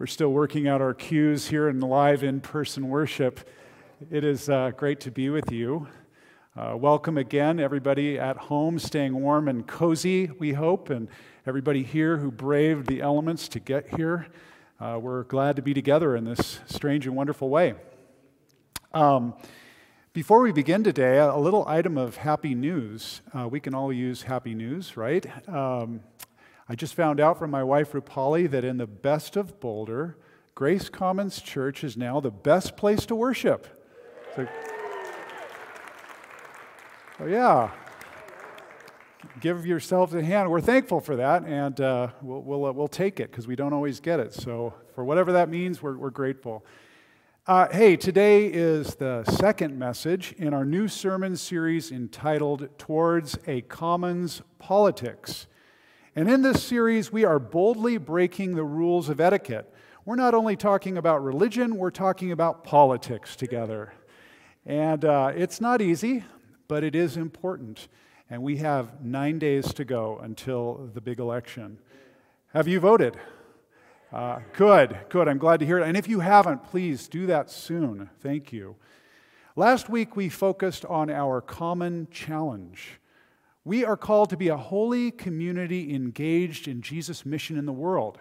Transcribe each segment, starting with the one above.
We're still working out our cues here in live in person worship. It is uh, great to be with you. Uh, welcome again, everybody at home, staying warm and cozy, we hope, and everybody here who braved the elements to get here. Uh, we're glad to be together in this strange and wonderful way. Um, before we begin today, a little item of happy news. Uh, we can all use happy news, right? Um, I just found out from my wife, Rupali, that in the best of Boulder, Grace Commons Church is now the best place to worship. So, so yeah, give yourselves a hand. We're thankful for that, and uh, we'll, we'll, uh, we'll take it because we don't always get it. So, for whatever that means, we're, we're grateful. Uh, hey, today is the second message in our new sermon series entitled Towards a Commons Politics. And in this series, we are boldly breaking the rules of etiquette. We're not only talking about religion, we're talking about politics together. And uh, it's not easy, but it is important. And we have nine days to go until the big election. Have you voted? Uh, good, good. I'm glad to hear it. And if you haven't, please do that soon. Thank you. Last week, we focused on our common challenge. We are called to be a holy community engaged in Jesus' mission in the world.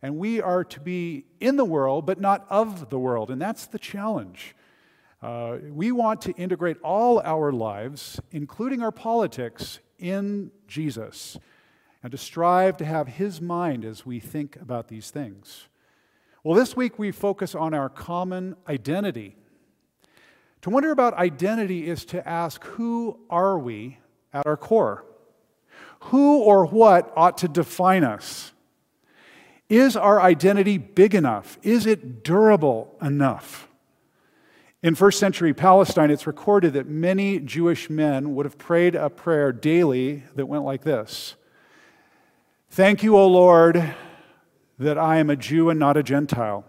And we are to be in the world, but not of the world. And that's the challenge. Uh, we want to integrate all our lives, including our politics, in Jesus and to strive to have His mind as we think about these things. Well, this week we focus on our common identity. To wonder about identity is to ask, who are we at our core. Who or what ought to define us? Is our identity big enough? Is it durable enough? In first century Palestine, it's recorded that many Jewish men would have prayed a prayer daily that went like this Thank you, O Lord, that I am a Jew and not a Gentile.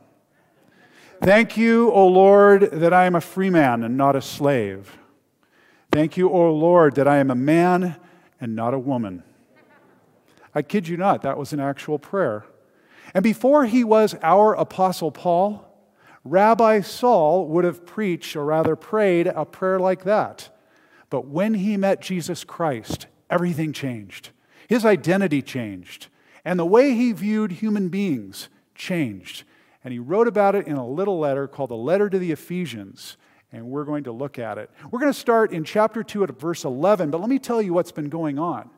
Thank you, O Lord, that I am a free man and not a slave. Thank you, O Lord, that I am a man and not a woman. I kid you not, that was an actual prayer. And before he was our Apostle Paul, Rabbi Saul would have preached, or rather prayed, a prayer like that. But when he met Jesus Christ, everything changed. His identity changed, and the way he viewed human beings changed. And he wrote about it in a little letter called the Letter to the Ephesians and we're going to look at it. We're going to start in chapter 2 at verse 11, but let me tell you what's been going on.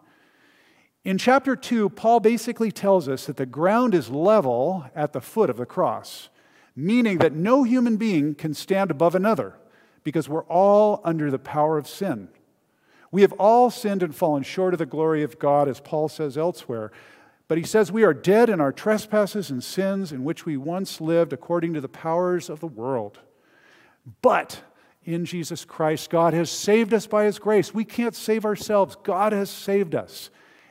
In chapter 2, Paul basically tells us that the ground is level at the foot of the cross, meaning that no human being can stand above another because we're all under the power of sin. We have all sinned and fallen short of the glory of God, as Paul says elsewhere. But he says we are dead in our trespasses and sins in which we once lived according to the powers of the world. But in Jesus Christ, God has saved us by His grace. We can't save ourselves, God has saved us.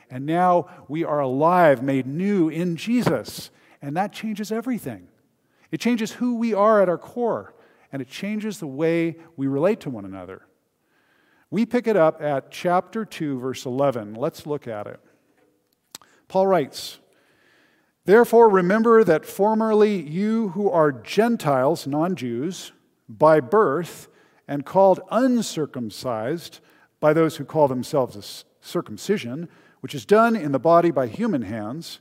And now we are alive, made new in Jesus. And that changes everything. It changes who we are at our core, and it changes the way we relate to one another. We pick it up at chapter 2, verse 11. Let's look at it. Paul writes, Therefore, remember that formerly you who are Gentiles, non Jews, by birth and called uncircumcised by those who call themselves circumcision, which is done in the body by human hands,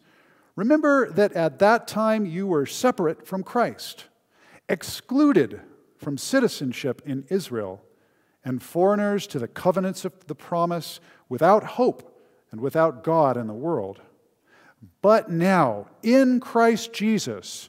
remember that at that time you were separate from Christ, excluded from citizenship in Israel, and foreigners to the covenants of the promise, without hope and without God in the world. But now, in Christ Jesus,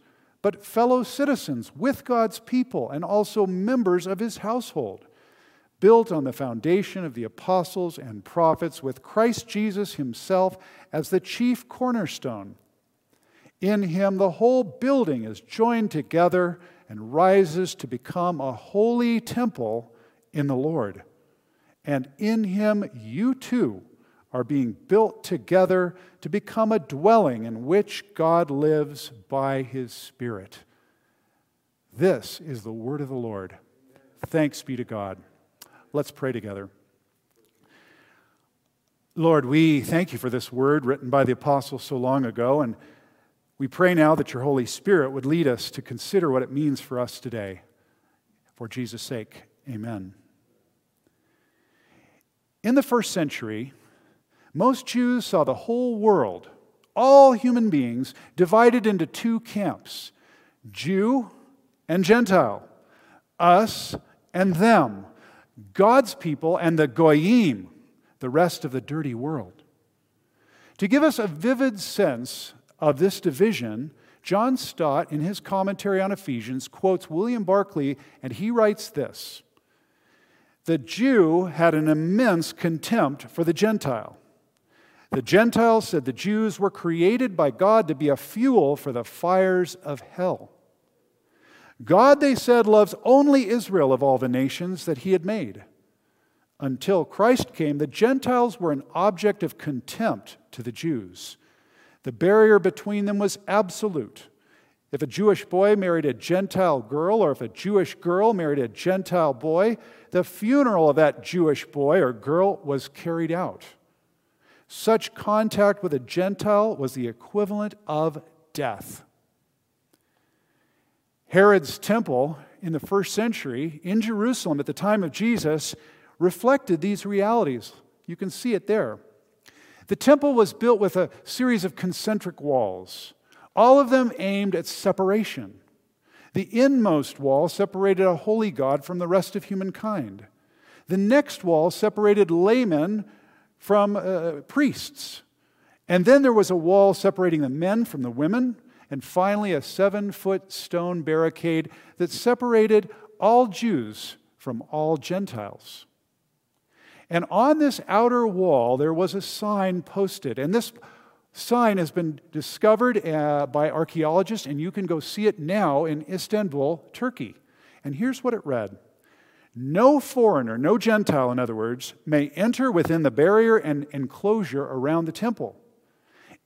but fellow citizens with God's people and also members of his household, built on the foundation of the apostles and prophets, with Christ Jesus himself as the chief cornerstone. In him, the whole building is joined together and rises to become a holy temple in the Lord. And in him, you too are being built together to become a dwelling in which God lives by his Spirit. This is the word of the Lord. Thanks be to God. Let's pray together. Lord, we thank you for this word written by the apostle so long ago, and we pray now that your Holy Spirit would lead us to consider what it means for us today. For Jesus' sake, amen. In the first century, most Jews saw the whole world, all human beings, divided into two camps Jew and Gentile, us and them, God's people and the Goyim, the rest of the dirty world. To give us a vivid sense of this division, John Stott, in his commentary on Ephesians, quotes William Barclay, and he writes this The Jew had an immense contempt for the Gentile. The Gentiles said the Jews were created by God to be a fuel for the fires of hell. God, they said, loves only Israel of all the nations that he had made. Until Christ came, the Gentiles were an object of contempt to the Jews. The barrier between them was absolute. If a Jewish boy married a Gentile girl, or if a Jewish girl married a Gentile boy, the funeral of that Jewish boy or girl was carried out. Such contact with a Gentile was the equivalent of death. Herod's temple in the first century in Jerusalem at the time of Jesus reflected these realities. You can see it there. The temple was built with a series of concentric walls, all of them aimed at separation. The inmost wall separated a holy God from the rest of humankind. The next wall separated laymen from uh, priests. And then there was a wall separating the men from the women, and finally a seven foot stone barricade that separated all Jews from all Gentiles. And on this outer wall, there was a sign posted. And this sign has been discovered uh, by archaeologists, and you can go see it now in Istanbul, Turkey. And here's what it read no foreigner, no Gentile, in other words, may enter within the barrier and enclosure around the temple.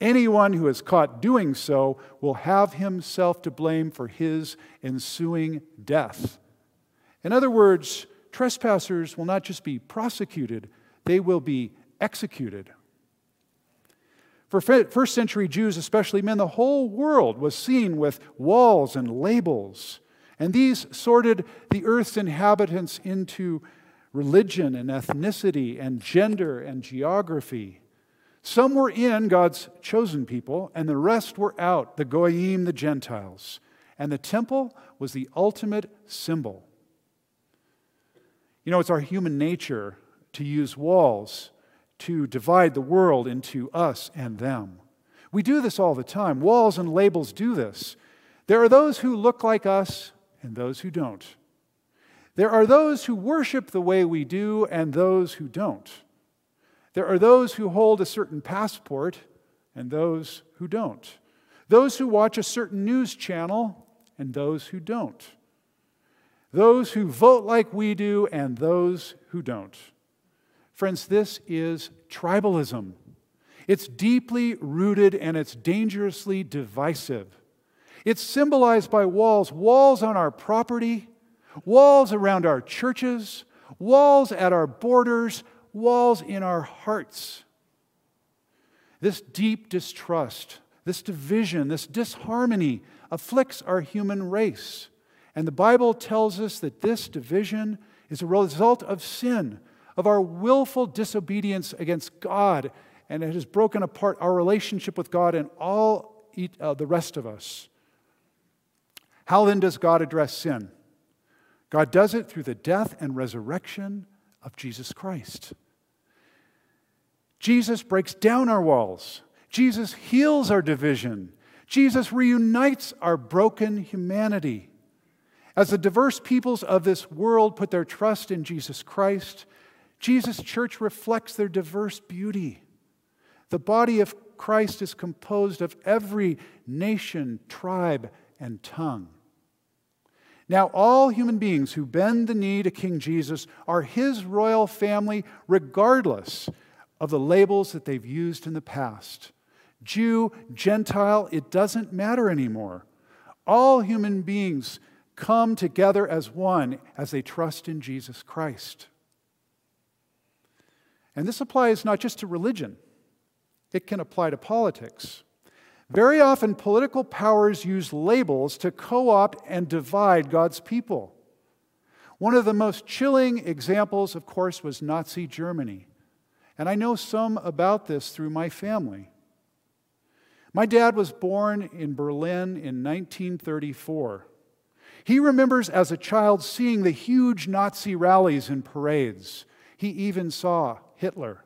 Anyone who is caught doing so will have himself to blame for his ensuing death. In other words, trespassers will not just be prosecuted, they will be executed. For first century Jews, especially men, the whole world was seen with walls and labels. And these sorted the earth's inhabitants into religion and ethnicity and gender and geography. Some were in God's chosen people, and the rest were out, the Goyim, the Gentiles. And the temple was the ultimate symbol. You know, it's our human nature to use walls to divide the world into us and them. We do this all the time. Walls and labels do this. There are those who look like us and those who don't. There are those who worship the way we do and those who don't. There are those who hold a certain passport and those who don't. Those who watch a certain news channel and those who don't. Those who vote like we do and those who don't. Friends, this is tribalism. It's deeply rooted and it's dangerously divisive. It's symbolized by walls walls on our property, walls around our churches, walls at our borders, walls in our hearts. This deep distrust, this division, this disharmony afflicts our human race. And the Bible tells us that this division is a result of sin, of our willful disobedience against God, and it has broken apart our relationship with God and all uh, the rest of us. How then does God address sin? God does it through the death and resurrection of Jesus Christ. Jesus breaks down our walls. Jesus heals our division. Jesus reunites our broken humanity. As the diverse peoples of this world put their trust in Jesus Christ, Jesus' church reflects their diverse beauty. The body of Christ is composed of every nation, tribe, and tongue. Now, all human beings who bend the knee to King Jesus are his royal family, regardless of the labels that they've used in the past. Jew, Gentile, it doesn't matter anymore. All human beings come together as one as they trust in Jesus Christ. And this applies not just to religion, it can apply to politics. Very often, political powers use labels to co opt and divide God's people. One of the most chilling examples, of course, was Nazi Germany. And I know some about this through my family. My dad was born in Berlin in 1934. He remembers as a child seeing the huge Nazi rallies and parades. He even saw Hitler.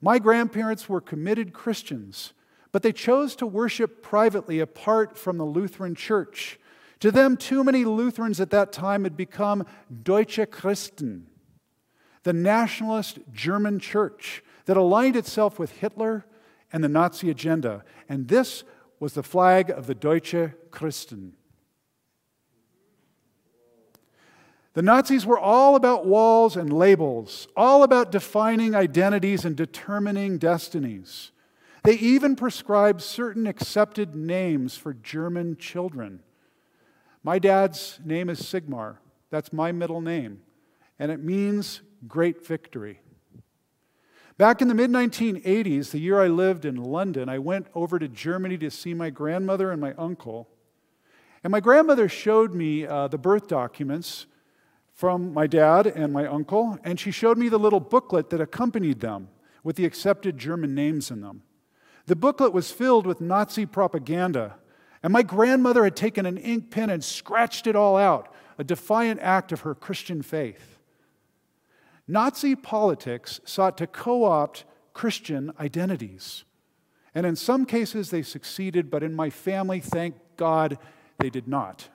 My grandparents were committed Christians, but they chose to worship privately apart from the Lutheran Church. To them, too many Lutherans at that time had become Deutsche Christen, the nationalist German church that aligned itself with Hitler and the Nazi agenda. And this was the flag of the Deutsche Christen. The Nazis were all about walls and labels, all about defining identities and determining destinies. They even prescribed certain accepted names for German children. My dad's name is Sigmar. That's my middle name, and it means great victory. Back in the mid 1980s, the year I lived in London, I went over to Germany to see my grandmother and my uncle. And my grandmother showed me uh, the birth documents from my dad and my uncle, and she showed me the little booklet that accompanied them with the accepted German names in them. The booklet was filled with Nazi propaganda, and my grandmother had taken an ink pen and scratched it all out, a defiant act of her Christian faith. Nazi politics sought to co opt Christian identities. And in some cases they succeeded, but in my family, thank God, they did not.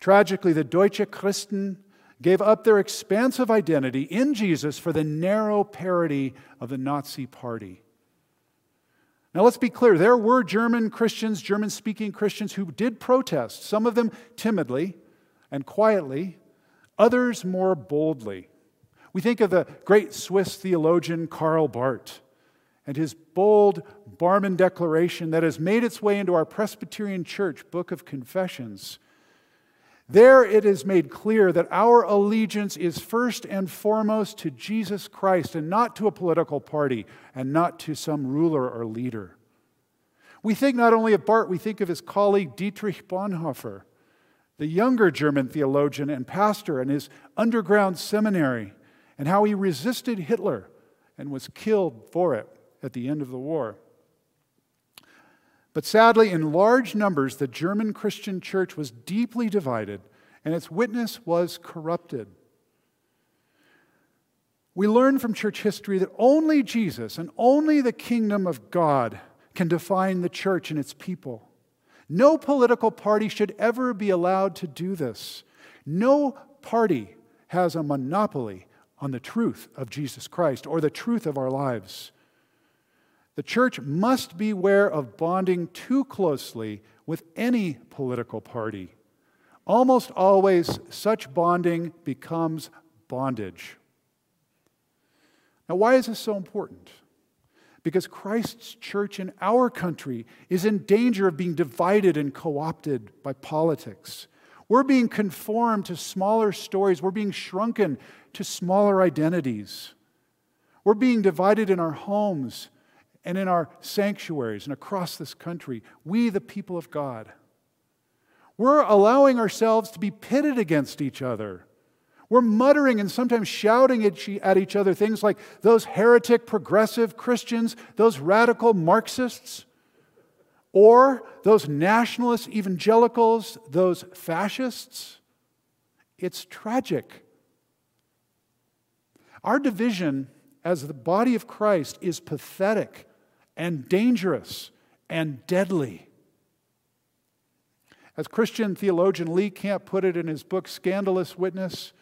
Tragically, the Deutsche Christen gave up their expansive identity in Jesus for the narrow parody of the Nazi party. Now, let's be clear there were German Christians, German speaking Christians, who did protest, some of them timidly and quietly, others more boldly. We think of the great Swiss theologian Karl Barth and his bold Barmen Declaration that has made its way into our Presbyterian Church Book of Confessions there it is made clear that our allegiance is first and foremost to Jesus Christ and not to a political party and not to some ruler or leader. We think not only of Barth, we think of his colleague Dietrich Bonhoeffer, the younger German theologian and pastor in his underground seminary, and how he resisted Hitler and was killed for it at the end of the war. But sadly, in large numbers, the German Christian church was deeply divided and its witness was corrupted. We learn from church history that only Jesus and only the kingdom of God can define the church and its people. No political party should ever be allowed to do this. No party has a monopoly on the truth of Jesus Christ or the truth of our lives. The church must beware of bonding too closely with any political party. Almost always, such bonding becomes bondage. Now, why is this so important? Because Christ's church in our country is in danger of being divided and co opted by politics. We're being conformed to smaller stories, we're being shrunken to smaller identities. We're being divided in our homes and in our sanctuaries and across this country, we, the people of God, we're allowing ourselves to be pitted against each other. We're muttering and sometimes shouting at each other things like those heretic progressive Christians, those radical Marxists, or those nationalist evangelicals, those fascists. It's tragic. Our division as the body of Christ is pathetic and dangerous and deadly. As Christian theologian Lee Camp put it in his book, Scandalous Witness,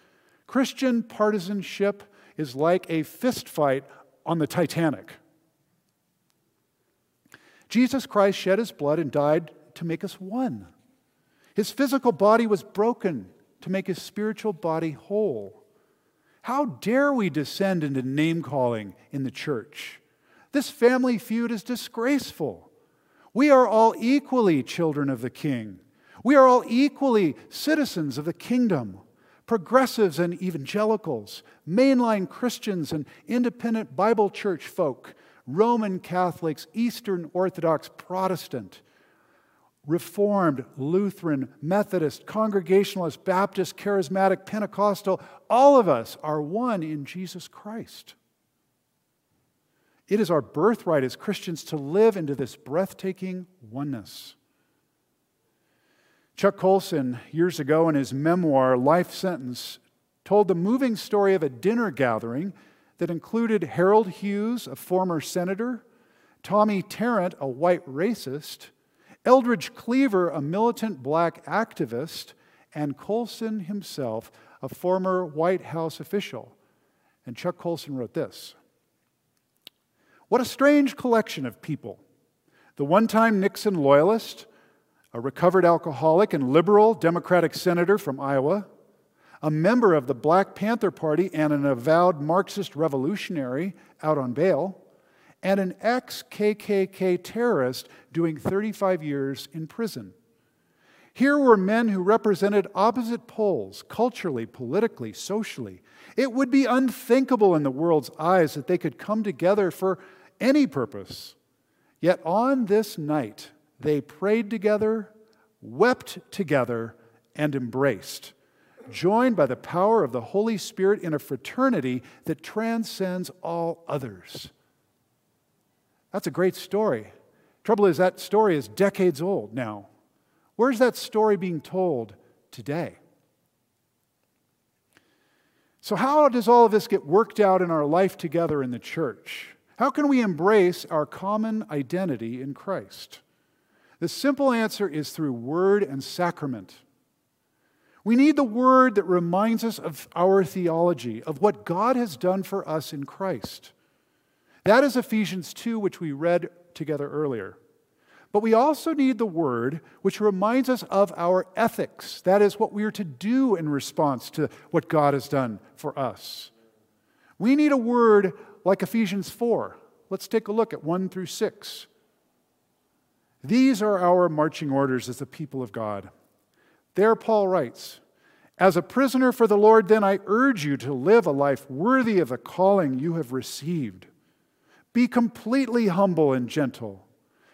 Christian partisanship is like a fistfight on the Titanic. Jesus Christ shed his blood and died to make us one. His physical body was broken to make his spiritual body whole. How dare we descend into name calling in the church? This family feud is disgraceful. We are all equally children of the king. We are all equally citizens of the kingdom. Progressives and evangelicals, mainline Christians and independent Bible church folk, Roman Catholics, Eastern Orthodox Protestant, Reformed, Lutheran, Methodist, Congregationalist, Baptist, Charismatic, Pentecostal, all of us are one in Jesus Christ. It is our birthright as Christians to live into this breathtaking oneness. Chuck Colson, years ago in his memoir, Life Sentence, told the moving story of a dinner gathering that included Harold Hughes, a former senator, Tommy Tarrant, a white racist, Eldridge Cleaver, a militant black activist, and Colson himself, a former White House official. And Chuck Colson wrote this What a strange collection of people. The one time Nixon loyalist, a recovered alcoholic and liberal Democratic senator from Iowa, a member of the Black Panther Party and an avowed Marxist revolutionary out on bail, and an ex KKK terrorist doing 35 years in prison. Here were men who represented opposite poles, culturally, politically, socially. It would be unthinkable in the world's eyes that they could come together for any purpose. Yet on this night, they prayed together, wept together, and embraced, joined by the power of the Holy Spirit in a fraternity that transcends all others. That's a great story. Trouble is, that story is decades old now. Where's that story being told today? So, how does all of this get worked out in our life together in the church? How can we embrace our common identity in Christ? The simple answer is through word and sacrament. We need the word that reminds us of our theology, of what God has done for us in Christ. That is Ephesians 2, which we read together earlier. But we also need the word which reminds us of our ethics. That is what we are to do in response to what God has done for us. We need a word like Ephesians 4. Let's take a look at 1 through 6. These are our marching orders as the people of God. There, Paul writes, As a prisoner for the Lord, then I urge you to live a life worthy of the calling you have received. Be completely humble and gentle.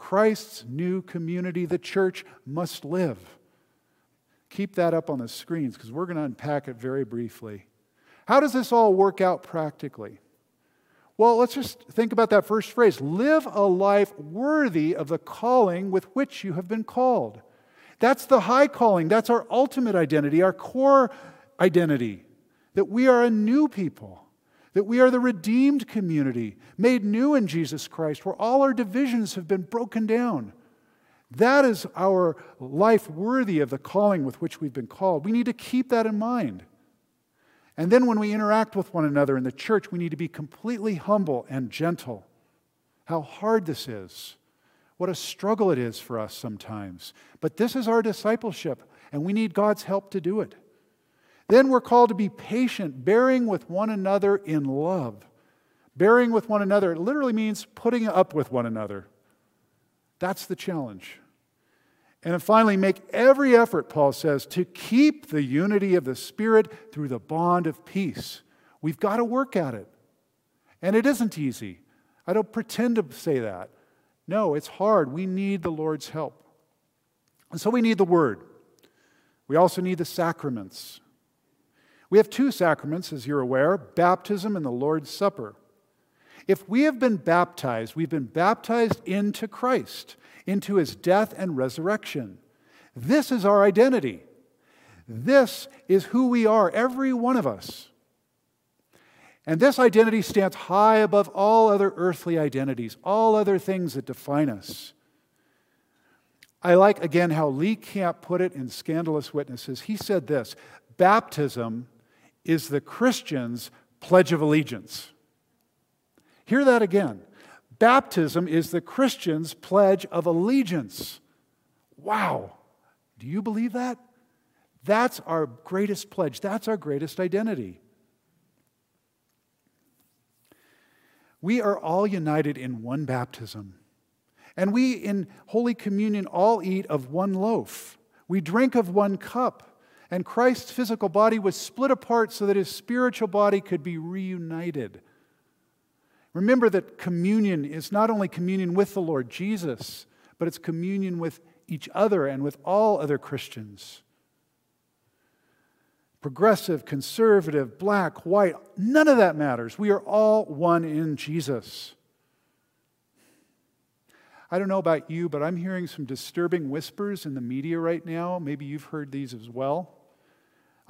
Christ's new community, the church, must live. Keep that up on the screens because we're going to unpack it very briefly. How does this all work out practically? Well, let's just think about that first phrase live a life worthy of the calling with which you have been called. That's the high calling. That's our ultimate identity, our core identity. That we are a new people, that we are the redeemed community, made new in Jesus Christ, where all our divisions have been broken down. That is our life worthy of the calling with which we've been called. We need to keep that in mind. And then when we interact with one another in the church, we need to be completely humble and gentle. How hard this is. What a struggle it is for us sometimes. But this is our discipleship, and we need God's help to do it. Then we're called to be patient, bearing with one another in love. Bearing with one another, it literally means putting up with one another. That's the challenge. And then finally, make every effort, Paul says, to keep the unity of the Spirit through the bond of peace. We've got to work at it. And it isn't easy. I don't pretend to say that. No, it's hard. We need the Lord's help. And so we need the Word. We also need the sacraments. We have two sacraments, as you're aware baptism and the Lord's Supper. If we have been baptized, we've been baptized into Christ, into his death and resurrection. This is our identity. This is who we are, every one of us. And this identity stands high above all other earthly identities, all other things that define us. I like again how Lee Camp put it in Scandalous Witnesses. He said this Baptism is the Christian's pledge of allegiance. Hear that again. Baptism is the Christian's pledge of allegiance. Wow. Do you believe that? That's our greatest pledge. That's our greatest identity. We are all united in one baptism. And we in Holy Communion all eat of one loaf. We drink of one cup. And Christ's physical body was split apart so that his spiritual body could be reunited. Remember that communion is not only communion with the Lord Jesus, but it's communion with each other and with all other Christians. Progressive, conservative, black, white, none of that matters. We are all one in Jesus. I don't know about you, but I'm hearing some disturbing whispers in the media right now. Maybe you've heard these as well.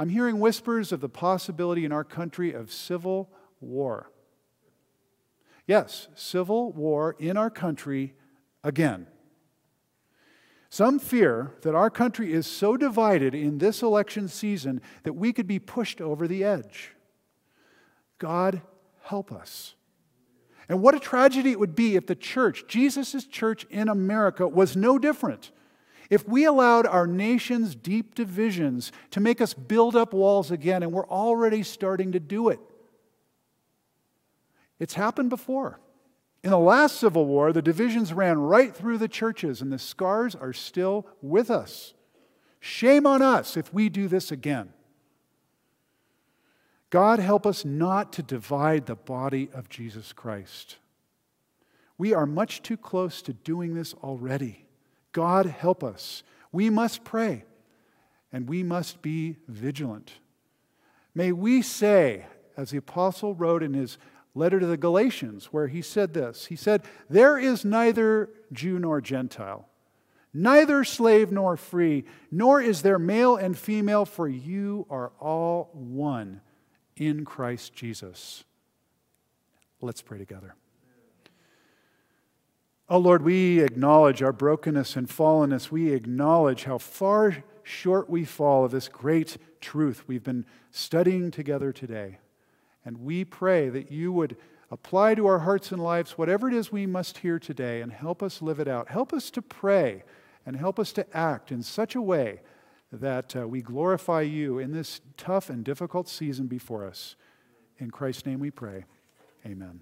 I'm hearing whispers of the possibility in our country of civil war. Yes, civil war in our country again. Some fear that our country is so divided in this election season that we could be pushed over the edge. God help us. And what a tragedy it would be if the church, Jesus' church in America, was no different. If we allowed our nation's deep divisions to make us build up walls again, and we're already starting to do it. It's happened before. In the last Civil War, the divisions ran right through the churches, and the scars are still with us. Shame on us if we do this again. God, help us not to divide the body of Jesus Christ. We are much too close to doing this already. God, help us. We must pray and we must be vigilant. May we say, as the apostle wrote in his letter to the Galatians, where he said this He said, There is neither Jew nor Gentile, neither slave nor free, nor is there male and female, for you are all one in Christ Jesus. Let's pray together. Oh Lord, we acknowledge our brokenness and fallenness. We acknowledge how far short we fall of this great truth we've been studying together today. And we pray that you would apply to our hearts and lives whatever it is we must hear today and help us live it out. Help us to pray and help us to act in such a way that uh, we glorify you in this tough and difficult season before us. In Christ's name we pray. Amen.